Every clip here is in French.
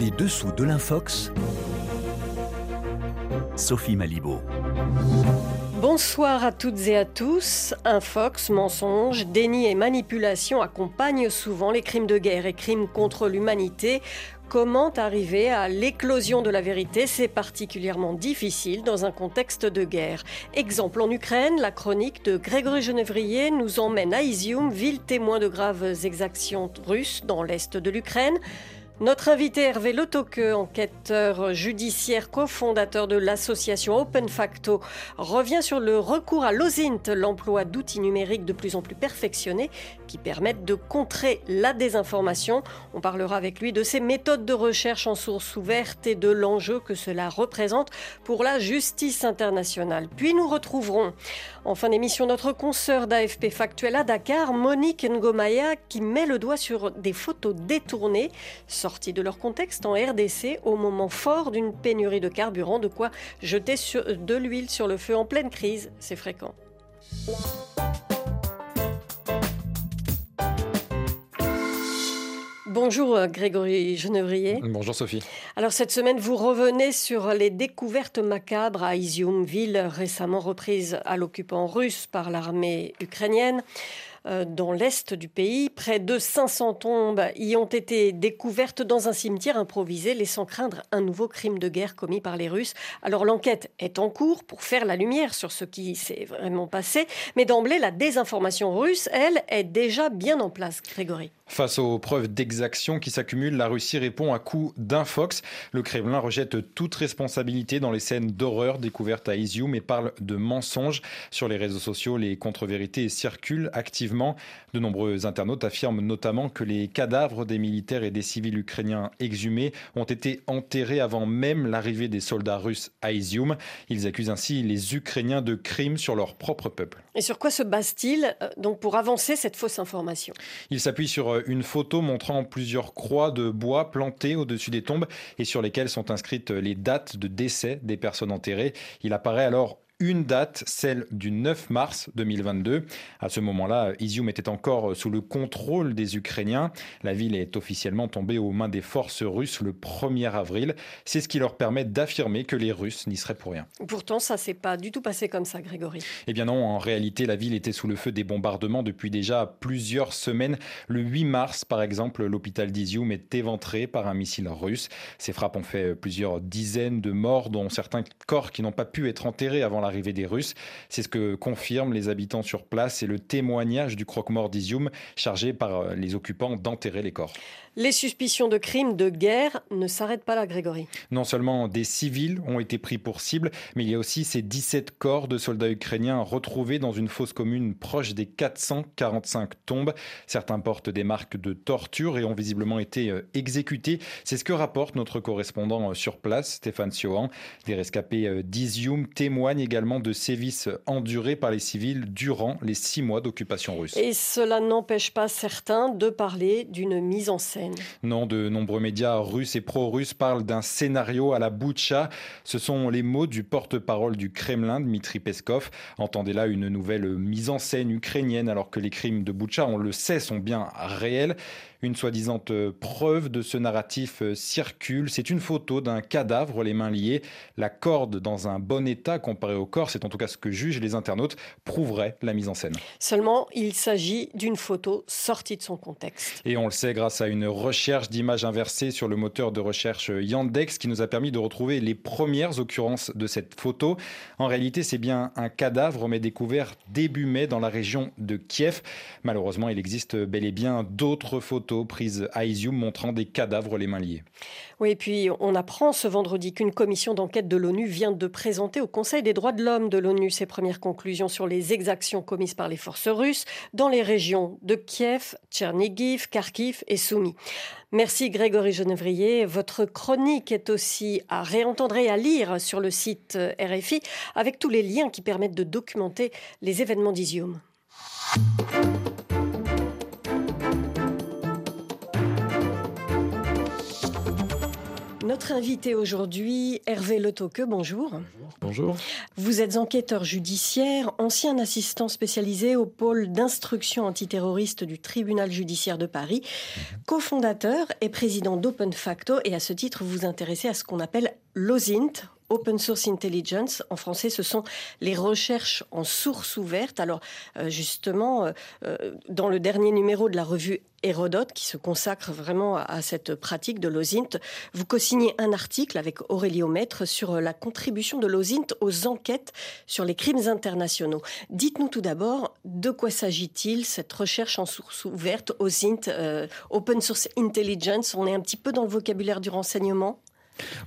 Les dessous de l'infox. Sophie Malibaud. Bonsoir à toutes et à tous. Infox, mensonge, déni et manipulation accompagnent souvent les crimes de guerre et crimes contre l'humanité. Comment arriver à l'éclosion de la vérité? C'est particulièrement difficile dans un contexte de guerre. Exemple en Ukraine, la chronique de Grégory Genevrier nous emmène à Izium, ville témoin de graves exactions russes dans l'est de l'Ukraine. Notre invité Hervé Lotoque, enquêteur judiciaire cofondateur de l'association Open Facto, revient sur le recours à l'OSINT, l'emploi d'outils numériques de plus en plus perfectionnés qui permettent de contrer la désinformation. On parlera avec lui de ses méthodes de recherche en source ouverte et de l'enjeu que cela représente pour la justice internationale. Puis nous retrouverons en fin d'émission notre consoeur d'AFP Factuel à Dakar, Monique Ngomaya, qui met le doigt sur des photos détournées sortis de leur contexte en RDC au moment fort d'une pénurie de carburant, de quoi jeter de l'huile sur le feu en pleine crise, c'est fréquent. Bonjour euh, Grégory Genevrier. Bonjour Sophie. Alors cette semaine, vous revenez sur les découvertes macabres à Izium, ville récemment reprise à l'occupant russe par l'armée ukrainienne. Euh, dans l'est du pays. Près de 500 tombes y ont été découvertes dans un cimetière improvisé, laissant craindre un nouveau crime de guerre commis par les Russes. Alors l'enquête est en cours pour faire la lumière sur ce qui s'est vraiment passé, mais d'emblée, la désinformation russe, elle, est déjà bien en place, Grégory. Face aux preuves d'exaction qui s'accumulent, la Russie répond à coups d'infox. Le Kremlin rejette toute responsabilité dans les scènes d'horreur découvertes à Izium et parle de mensonges. Sur les réseaux sociaux, les contre-vérités circulent activement. De nombreux internautes affirment notamment que les cadavres des militaires et des civils ukrainiens exhumés ont été enterrés avant même l'arrivée des soldats russes à Izium. Ils accusent ainsi les Ukrainiens de crimes sur leur propre peuple. Et sur quoi se base-t-il euh, donc pour avancer cette fausse information? Il s'appuie sur euh, une photo montrant plusieurs croix de bois plantées au-dessus des tombes et sur lesquelles sont inscrites les dates de décès des personnes enterrées. Il apparaît alors une date, celle du 9 mars 2022. À ce moment-là, Izium était encore sous le contrôle des Ukrainiens. La ville est officiellement tombée aux mains des forces russes le 1er avril. C'est ce qui leur permet d'affirmer que les Russes n'y seraient pour rien. Pourtant, ça s'est pas du tout passé comme ça, Grégory. Eh bien non, en réalité, la ville était sous le feu des bombardements depuis déjà plusieurs semaines. Le 8 mars, par exemple, l'hôpital d'Izium est éventré par un missile russe. Ces frappes ont fait plusieurs dizaines de morts, dont certains corps qui n'ont pas pu être enterrés avant la l'arrivée des Russes. C'est ce que confirment les habitants sur place et le témoignage du croque-mort d'Izium, chargé par euh, les occupants d'enterrer les corps. Les suspicions de crimes de guerre ne s'arrêtent pas là, Grégory. Non seulement des civils ont été pris pour cible, mais il y a aussi ces 17 corps de soldats ukrainiens retrouvés dans une fosse commune proche des 445 tombes. Certains portent des marques de torture et ont visiblement été euh, exécutés. C'est ce que rapporte notre correspondant euh, sur place, Stéphane Siohan. Des rescapés d'Izium témoignent également de sévices endurés par les civils durant les six mois d'occupation russe. Et cela n'empêche pas certains de parler d'une mise en scène. Non, de nombreux médias russes et pro-russes parlent d'un scénario à la Boutcha. Ce sont les mots du porte-parole du Kremlin, Dmitri Peskov. Entendez là une nouvelle mise en scène ukrainienne alors que les crimes de Boutcha, on le sait, sont bien réels. Une soi-disant preuve de ce narratif circule. C'est une photo d'un cadavre, les mains liées, la corde dans un bon état comparé au corps. C'est en tout cas ce que jugent les internautes, prouverait la mise en scène. Seulement, il s'agit d'une photo sortie de son contexte. Et on le sait grâce à une recherche d'images inversées sur le moteur de recherche Yandex qui nous a permis de retrouver les premières occurrences de cette photo. En réalité, c'est bien un cadavre, mais découvert début mai dans la région de Kiev. Malheureusement, il existe bel et bien d'autres photos prise à Izium montrant des cadavres les mains liées. Oui, et puis on apprend ce vendredi qu'une commission d'enquête de l'ONU vient de présenter au Conseil des droits de l'homme de l'ONU ses premières conclusions sur les exactions commises par les forces russes dans les régions de Kiev, Tchernigiv, Kharkiv et Soumy. Merci Grégory Genevrier. Votre chronique est aussi à réentendre et à lire sur le site RFI avec tous les liens qui permettent de documenter les événements d'Izium. Notre invité aujourd'hui, Hervé Letoque, bonjour. bonjour. Bonjour. Vous êtes enquêteur judiciaire, ancien assistant spécialisé au pôle d'instruction antiterroriste du tribunal judiciaire de Paris, mhm. cofondateur et président d'Open Facto et à ce titre vous vous intéressez à ce qu'on appelle l'OSINT, Open Source Intelligence. En français, ce sont les recherches en source ouverte. Alors, euh, justement, euh, euh, dans le dernier numéro de la revue Hérodote, qui se consacre vraiment à, cette pratique de l'OSINT, vous co-signez un article avec Aurélio Maître sur la contribution de l'OSINT aux enquêtes sur les crimes internationaux. Dites-nous tout d'abord, de quoi s'agit-il, cette recherche en source ouverte, OSINT, Open Source Intelligence? On est un petit peu dans le vocabulaire du renseignement?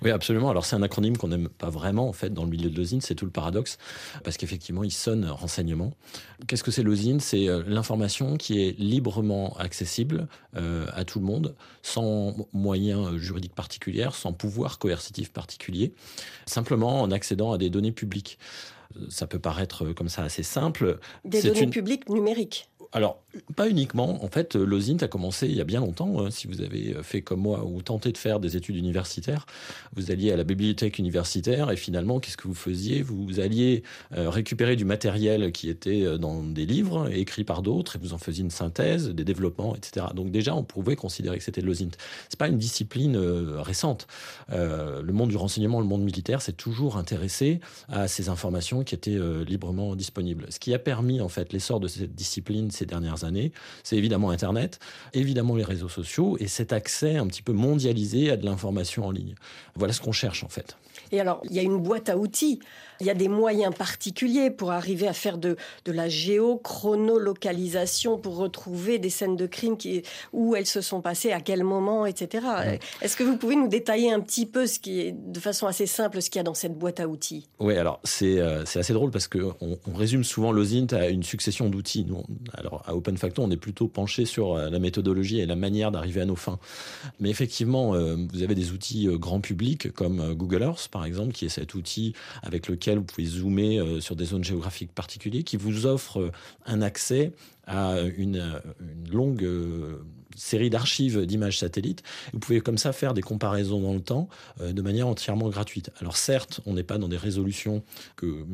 Oui, absolument. Alors c'est un acronyme qu'on n'aime pas vraiment en fait dans le milieu de l'OSINT, c'est tout le paradoxe, parce qu'effectivement il sonne renseignement. Qu'est-ce que c'est l'OSINT C'est euh, l'information qui est librement accessible euh, à tout le monde, sans moyens juridiques particuliers, sans pouvoir coercitif particulier, simplement en accédant à des données publiques. Ça peut paraître comme ça assez simple. Des données publiques numériques alors, pas uniquement. En fait, l'OSINT a commencé il y a bien longtemps. Hein. Si vous avez fait comme moi ou tenté de faire des études universitaires, vous alliez à la bibliothèque universitaire et finalement, qu'est-ce que vous faisiez? Vous alliez euh, récupérer du matériel qui était euh, dans des livres écrits par d'autres et vous en faisiez une synthèse, des développements, etc. Donc déjà, on pouvait considérer que c'était de l'OSINT. C'est pas une discipline euh, récente. le monde du renseignement, le monde militaire, s'est toujours intéressé à ces informations qui étaient librement disponibles. Ce qui a permis en fait l'essor de cette discipline, c'est dernières c'est évidemment Internet, évidemment les réseaux sociaux et cet accès un petit peu mondialisé à de l'information en ligne. Voilà ce qu'on cherche en fait. Et alors, il y a une boîte à outils. Il y a des moyens particuliers pour arriver à faire de, de la géochronolocalisation, pour retrouver des scènes de crime qui, où elles se sont passées, à quel moment, etc. Est-ce que vous pouvez nous détailler un petit peu, ce qui est, de façon assez simple, ce qu'il y a dans cette boîte à outils? Oui, alors c'est euh, assez drôle parce qu'on on résume souvent l'OSINT à une succession d'outils. Alors à Open Factor, on est plutôt penché sur euh, la méthodologie et la manière d'arriver à nos fins. Mais effectivement, euh, vous avez des outils grand public comme Google Earth, par exemple, qui est cet outil avec lequel vous pouvez zoomer euh, sur des zones géographiques particulières, qui vous offre euh, un accès à une, une longue euh, série d'archives d'images satellites. Vous pouvez comme ça faire des comparaisons dans le temps de manière entièrement gratuite. Alors certes, on n'est pas dans des résolutions que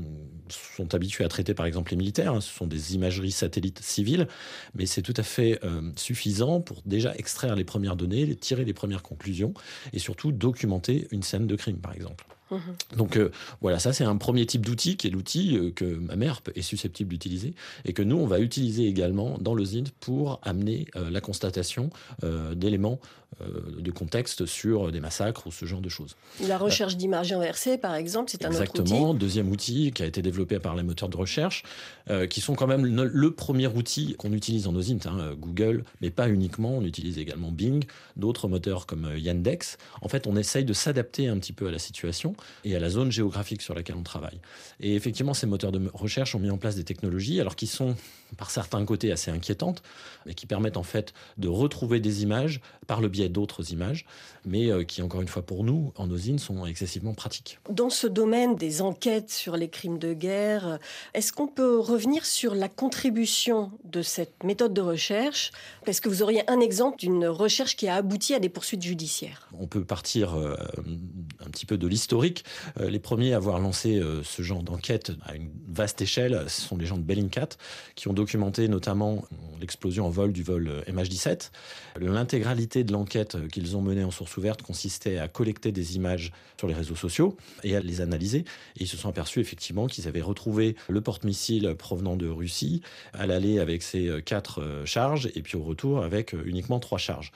sont habitués à traiter par exemple les militaires, hein. ce sont des imageries satellites civiles, mais c'est tout à fait suffisant pour déjà extraire les premières données, tirer les premières conclusions et surtout documenter une scène de crime par exemple. Mhm. Donc euh, voilà, ça c'est un premier type d'outil qui est l'outil euh, que ma mère est susceptible d'utiliser et que nous on va utiliser également dans le ZINT pour amener euh, la constatation d'éléments de contexte sur des massacres ou ce genre de choses. La recherche d'images inversées par exemple, c'est un autre outil. Exactement, deuxième outil qui a été développé par les moteurs de recherche, qui sont quand même le, premier outil qu'on utilise en OSINT, hein, Google, mais pas uniquement, on utilise également Bing, d'autres moteurs comme Yandex. En fait, on essaye de s'adapter un petit peu à la situation et à la zone géographique sur laquelle on travaille. Et effectivement, ces moteurs de recherche ont mis en place des technologies, alors qui sont par certains côtés assez inquiétantes, mais qui permettent en fait de retrouver des images par le biais d'autres images, mais euh, qui, encore une fois, pour nous, en OSIN, sont excessivement pratiques. Dans ce domaine des enquêtes sur les crimes de guerre, est-ce qu'on peut revenir sur la contribution de cette méthode de recherche? Est-ce que vous auriez un exemple d'une recherche qui a abouti à des poursuites judiciaires On peut partir euh, un petit peu de l'historique. Euh, les premiers à avoir lancé ce genre d'enquête à une vaste échelle, ce sont les gens de Bellingcat, qui ont documenté notamment l'explosion en vol du vol MH17. L'intégralité de l'enquête qu'ils ont menée en source ouverte consistait à collecter des images sur les réseaux sociaux et à les analyser. Et ils se sont aperçus effectivement qu'ils avaient retrouvé le porte-missile provenant de Russie à l'aller avec ses quatre charges et puis au retour avec uniquement trois charges.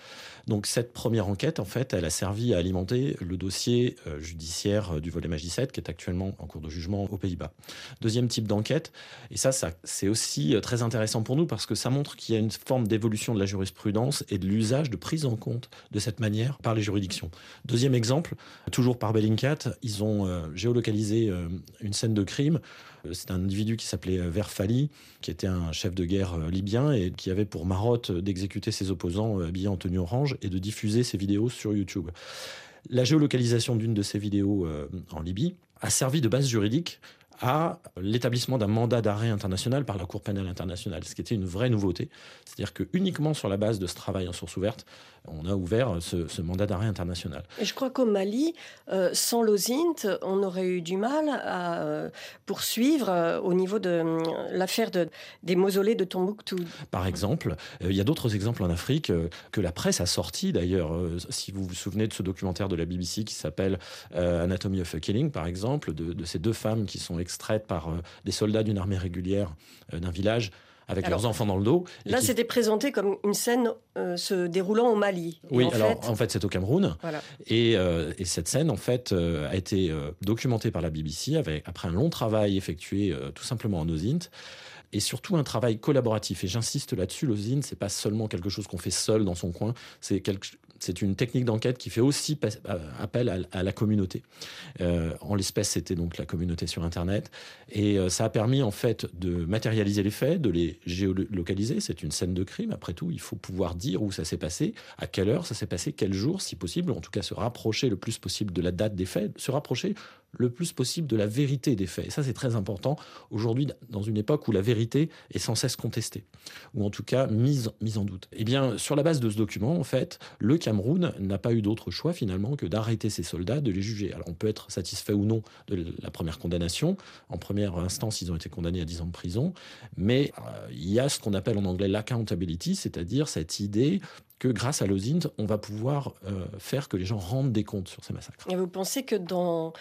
Donc cette première enquête, en fait, elle a servi à alimenter le dossier euh, judiciaire du vol MH17 qui est actuellement en cours de jugement aux Pays-Bas. Deuxième type d'enquête, et ça, c'est aussi euh, très intéressant pour nous parce que ça montre qu'il y a une forme d'évolution de la jurisprudence et de l'usage de prise en compte de cette manière par les juridictions. Deuxième exemple, toujours par Bellingcat, ils ont euh, géolocalisé euh, une scène de crime. C'est un individu qui s'appelait Verfali, qui était un chef de guerre libyen et qui avait pour marotte d'exécuter ses opposants habillés en tenue orange et de diffuser ses vidéos sur YouTube. La géolocalisation d'une de ces vidéos en Libye a servi de base juridique à l'établissement d'un mandat d'arrêt international par la Cour pénale internationale, ce qui était une vraie nouveauté. C'est-à-dire que uniquement sur la base de ce travail en source ouverte, on a ouvert ce, mandat d'arrêt international. Et je crois qu'au Mali, euh, sans l'OSINT, on aurait eu du mal à euh, poursuivre euh, au niveau de l'affaire de, des mausolées de Tombouctou. Par exemple, il y a d'autres exemples en Afrique que la presse a sortis d'ailleurs. si vous vous souvenez de ce documentaire de la BBC qui s'appelle Anatomy of a Killing, par exemple, de, de, ces deux femmes qui sont extraites par des soldats d'une armée régulière d'un village avec leurs enfants dans le dos. Là, c'était présenté comme une scène euh, se déroulant au Mali. oui, alors en fait, c'est au Cameroun. Euh, et, cette scène, en fait, euh, a été documentée par la BBC avec, après un long travail effectué tout simplement en OSINT et surtout un travail collaboratif. Et j'insiste là-dessus, l'OSINT, c'est pas seulement quelque chose qu'on fait seul dans son coin, c'est quelque, c'est une technique d'enquête qui fait aussi euh, appel à, la communauté. Euh, en l'espèce, c'était donc la communauté sur Internet. Et euh, ça a permis en fait de matérialiser les faits, de les géolocaliser. C'est une scène de crime. Après tout, il faut pouvoir dire où ça s'est passé, à quelle heure ça s'est passé, quel jour, si possible. En tout cas, se rapprocher le plus possible de la date des faits, se rapprocher le plus possible de la vérité des faits. Et ça, c'est très important aujourd'hui, dans une époque où la vérité est sans cesse contestée, ou en tout cas mise, mise en doute. Eh bien, sur la base de ce document, en fait, le Cameroun n'a pas eu d'autre choix finalement que d'arrêter ses soldats, de les juger. Alors, on peut être satisfait ou non de la première condamnation. En première instance, ils ont été condamnés à 10 ans de prison. Mais euh, il y a ce qu'on appelle en anglais l'accountability, c'est-à-dire cette idée que grâce à l'OSINT, on va pouvoir euh, faire que les gens rendent des comptes sur ces massacres. Et vous pensez que dans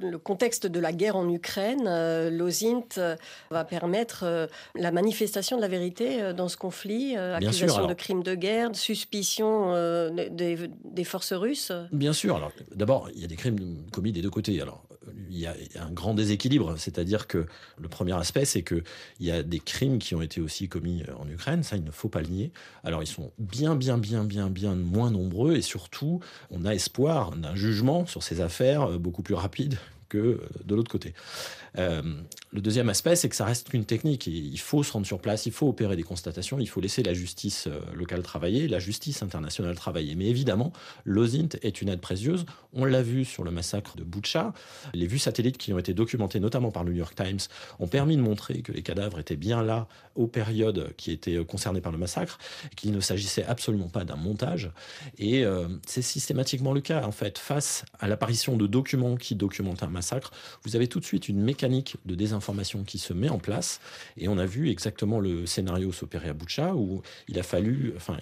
le contexte de la guerre en Ukraine, euh, l'OSINT euh, va permettre la manifestation de la vérité dans ce conflit, accusation de crimes de guerre, suspicion des, forces russes? Bien sûr. Alors, d'abord, il y a des crimes commis des deux côtés. Alors, il y a un grand déséquilibre, c'est-à-dire que le premier aspect, c'est qu'il y a des crimes qui ont été aussi commis en Ukraine, ça il ne faut pas le nier. Alors ils sont bien, bien, bien, bien, bien moins nombreux et surtout, on a espoir d'un jugement sur ces affaires euh, beaucoup plus rapide que euh, de l'autre côté. Euh, le deuxième aspect, c'est que ça reste qu'une technique. Il faut se rendre sur place, il faut opérer des constatations, il faut laisser la justice euh, locale travailler, la justice internationale travailler. Mais évidemment, l'OSINT est une aide précieuse. On l'a vu sur le massacre de Boucha. Les vues satellites qui ont été documentées notamment par le New York Times ont permis de montrer que les cadavres étaient bien là aux périodes qui étaient concernées par le massacre, qu'il ne s'agissait absolument pas d'un montage. Et euh, c'est systématiquement le cas, en fait. Face à l'apparition de documents qui documentent un massacre, vous avez tout de suite une de désinformation qui se met en place. Et on a vu exactement le scénario s'opérer à Boucha, où il a fallu, enfin,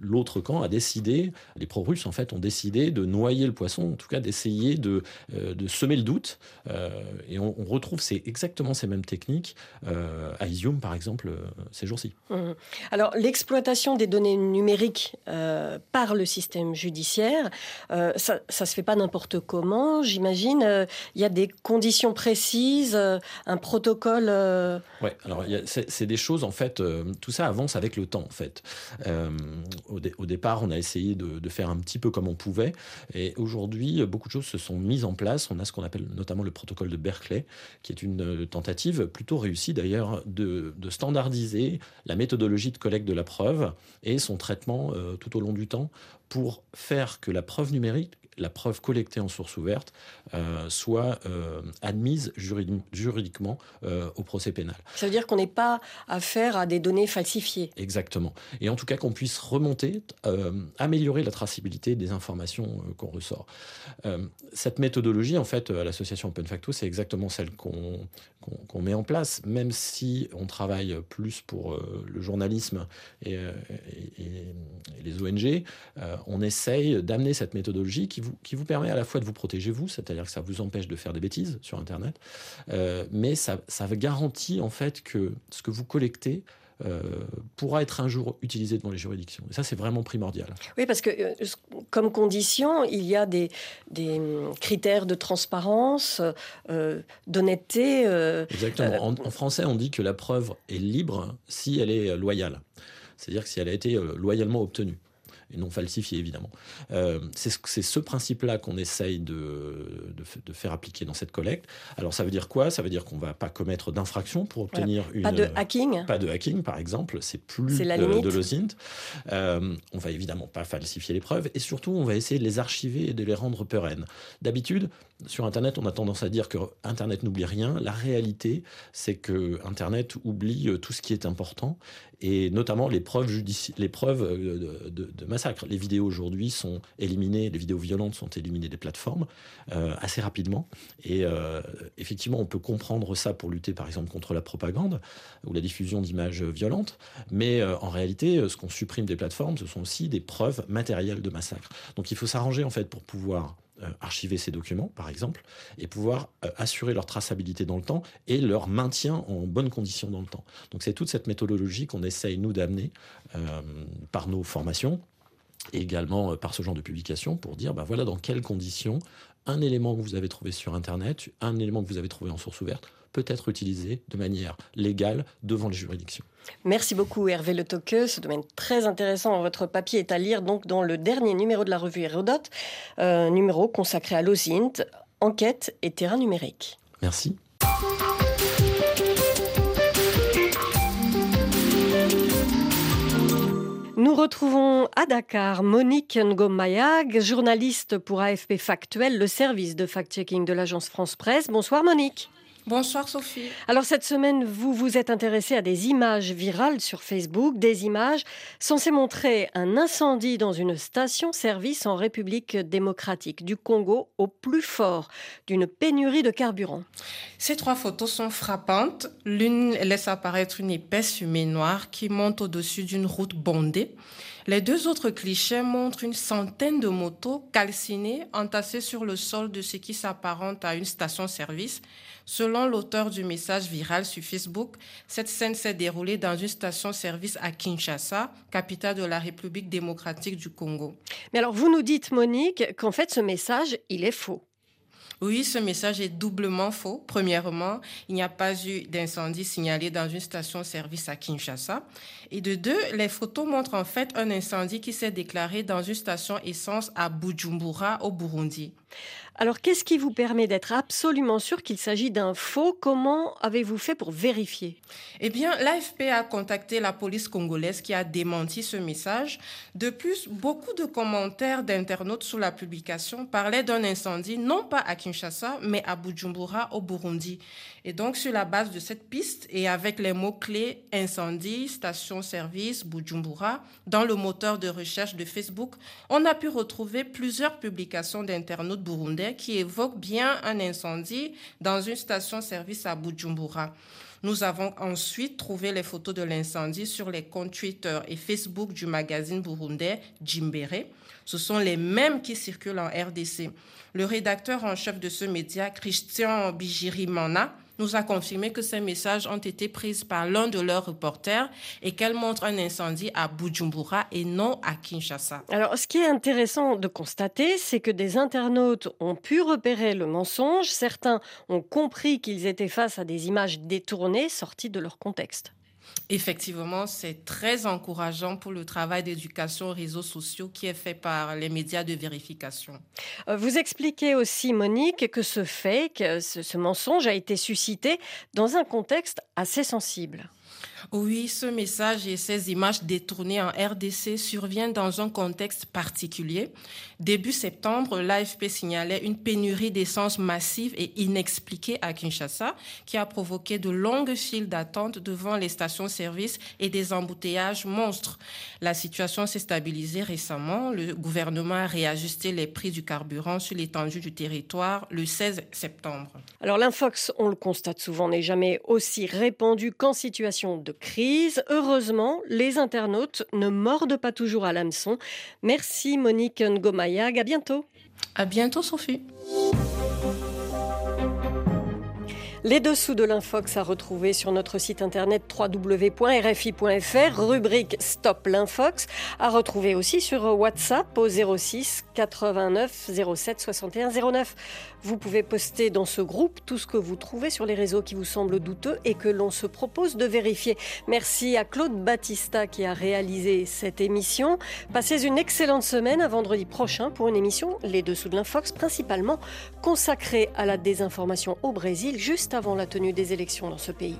l'autre camp a décidé, les pro-russes en fait ont décidé de noyer le poisson, en tout cas d'essayer de, euh, semer le doute. Euh, et on, retrouve c'est exactement ces mêmes techniques euh, à Isium par exemple ces jours-ci. Mmh. Alors l'exploitation des données numériques par le système judiciaire, ça, ça se fait pas n'importe comment. J'imagine il y a des conditions précises, un protocole. Oui, alors c'est des choses en fait. tout ça avance avec le temps en fait au, départ, on a essayé de, faire un petit peu comme on pouvait. Et aujourd'hui, beaucoup de choses se sont mises en place. On a ce qu'on appelle notamment le protocole de Berkeley, qui est une euh, tentative plutôt réussie d'ailleurs de, standardiser la méthodologie de collecte de la preuve et son traitement euh, tout au long du temps pour faire que la preuve numérique la preuve collectée en source ouverte euh, soit euh, admise juridiquement euh, au procès pénal. Ça veut dire qu'on n'est pas affaire à des données falsifiées. Exactement. Et en tout cas qu'on puisse remonter, améliorer la traçabilité des informations qu'on ressort. cette méthodologie, en fait, à l'association Open Facto, c'est exactement celle qu'on met en place, même si on travaille plus pour le journalisme et, et les ONG, on essaye d'amener cette méthodologie qui qui vous permet à la fois de vous protéger vous, c'est-à-dire que ça vous empêche de faire des bêtises sur Internet, euh, mais ça, ça garantit en fait que ce que vous collectez euh, pourra être un jour utilisé devant les juridictions. Et ça, c'est vraiment primordial. Oui, parce que euh, comme condition, il y a des, des critères de transparence, d'honnêteté. Exactement. En, en, français, on dit que la preuve est libre si elle est loyale. C'est-à-dire que si elle a été loyalement obtenue. Et non falsifiés évidemment. c'est ce principe-là qu'on essaye de, de, faire appliquer dans cette collecte. Alors ça veut dire quoi? Ça veut dire qu'on ne va pas commettre d'infraction pour obtenir une... Pas de hacking Pas de hacking par exemple, c'est plus de, de l'OSINT. on va évidemment pas falsifier les preuves et surtout on va essayer de les archiver et de les rendre pérennes. D'habitude, sur Internet, on a tendance à dire que Internet n'oublie rien. La réalité, c'est que Internet oublie euh, tout ce qui est important, et notamment les preuves, les preuves euh, de, Les vidéos aujourd'hui sont éliminées, les vidéos violentes sont éliminées des plateformes euh, assez rapidement. Et effectivement, on peut comprendre ça pour lutter, par exemple, contre la propagande ou la diffusion d'images violentes. Mais en réalité, ce qu'on supprime des plateformes, ce sont aussi des preuves matérielles de massacres. Donc il faut s'arranger en fait pour pouvoir euh, archiver ces documents, par exemple, et pouvoir euh, assurer leur traçabilité dans le temps et leur maintien en bonnes conditions dans le temps. Donc c'est toute cette méthodologie qu'on essaye, nous, d'amener euh, par nos formations également par ce genre de publication pour dire, ben voilà dans quelles conditions un élément que vous avez trouvé sur Internet, un élément que vous avez trouvé en source ouverte, peut être utilisé de manière légale devant les juridictions. Merci beaucoup Hervé Le Toque. Ce domaine très intéressant. Votre papier est à lire donc dans le dernier numéro de la revue Hérodote, un numéro consacré à l'OSINT, enquête et terrain numérique. Merci. Nous retrouvons à Dakar Monique Ngomayag, journaliste pour AFP Factuel, le service de fact-checking de l'agence France Presse. Bonsoir Monique. Bonsoir Sophie. Alors cette semaine, vous vous êtes intéressée à des images virales sur Facebook, des images censées montrer un incendie dans une station-service en République démocratique du Congo au plus fort d'une pénurie de carburant. Ces trois photos sont frappantes. L'une laisse apparaître une épaisse fumée noire qui monte au-dessus d'une route bondée. Les deux autres clichés montrent une centaine de motos calcinées entassées sur le sol de ce qui s'apparente à une station-service Selon l'auteur du message viral sur Facebook, cette scène s'est déroulée dans une station-service à Kinshasa, capitale de la République démocratique du Congo. Mais alors, vous nous dites, Monique, qu'en fait, ce message, il est faux. Oui, ce message est doublement faux. Premièrement, il n'y a pas eu d'incendie signalé dans une station-service à Kinshasa. Et de deux, les photos montrent en fait un incendie qui s'est déclaré dans une station essence à Bujumbura, au Burundi. Alors, qu'est-ce qui vous permet d'être absolument sûr qu'il s'agit d'un faux? Comment avez-vous fait pour vérifier? Eh bien, l'AFP a contacté la police congolaise qui a démenti ce message. De plus, beaucoup de commentaires d'internautes sous la publication parlaient d'un incendie, non pas à Kinshasa, mais à Bujumbura, au Burundi. Et donc, sur la base de cette piste et avec les mots-clés incendie, station-service, Bujumbura, dans le moteur de recherche de Facebook, on a pu retrouver plusieurs publications d'internautes burundais qui évoquent bien un incendie dans une station-service à Bujumbura. Nous avons ensuite trouvé les photos de l'incendie sur les comptes Twitter et Facebook du magazine burundais Jimbere. Ce sont les mêmes qui circulent en RDC. Le rédacteur en chef de ce média, Christian Bijirimana, nous a confirmé que ces messages ont été pris par l'un de leurs reporters et qu'elles montrent un incendie à Bujumbura et non à Kinshasa. Alors, ce qui est intéressant de constater, c'est que des internautes ont pu repérer le mensonge. Certains ont compris qu'ils étaient face à des images détournées sorties de leur contexte. Effectivement, c'est très encourageant pour le travail d'éducation aux réseaux sociaux qui est fait par les médias de vérification. Euh, vous expliquez aussi, Monique, que ce fake, ce, ce mensonge a été suscité dans un contexte assez sensible. Oui, ce message et ces images détournées en RDC surviennent dans un contexte particulier. Début septembre, l'AFP signalait une pénurie d'essence massive et inexpliquée à Kinshasa qui a provoqué de longues files d'attente devant les stations-service et des embouteillages monstres. La situation s'est stabilisée récemment. Le gouvernement a réajusté les prix du carburant sur l'étendue du territoire le 16 septembre. Alors l'infox, on le constate souvent, n'est jamais aussi répandu qu'en situation de crise. Heureusement, les internautes ne mordent pas toujours à l'hameçon. Merci Monique Ngomayag. À bientôt. À bientôt Sophie. Les dessous de l'Infox à retrouver sur notre site internet www.rfi.fr, rubrique Stop l'Infox, à retrouver aussi sur WhatsApp au 06 89 07 61 09. Vous pouvez poster dans ce groupe tout ce que vous trouvez sur les réseaux qui vous semblent douteux et que l'on se propose de vérifier. Merci à Claude Battista qui a réalisé cette émission. Passez une excellente semaine à vendredi prochain pour une émission Les Dessous de l'Infox, principalement consacrée à la désinformation au Brésil avant la tenue des élections dans ce pays.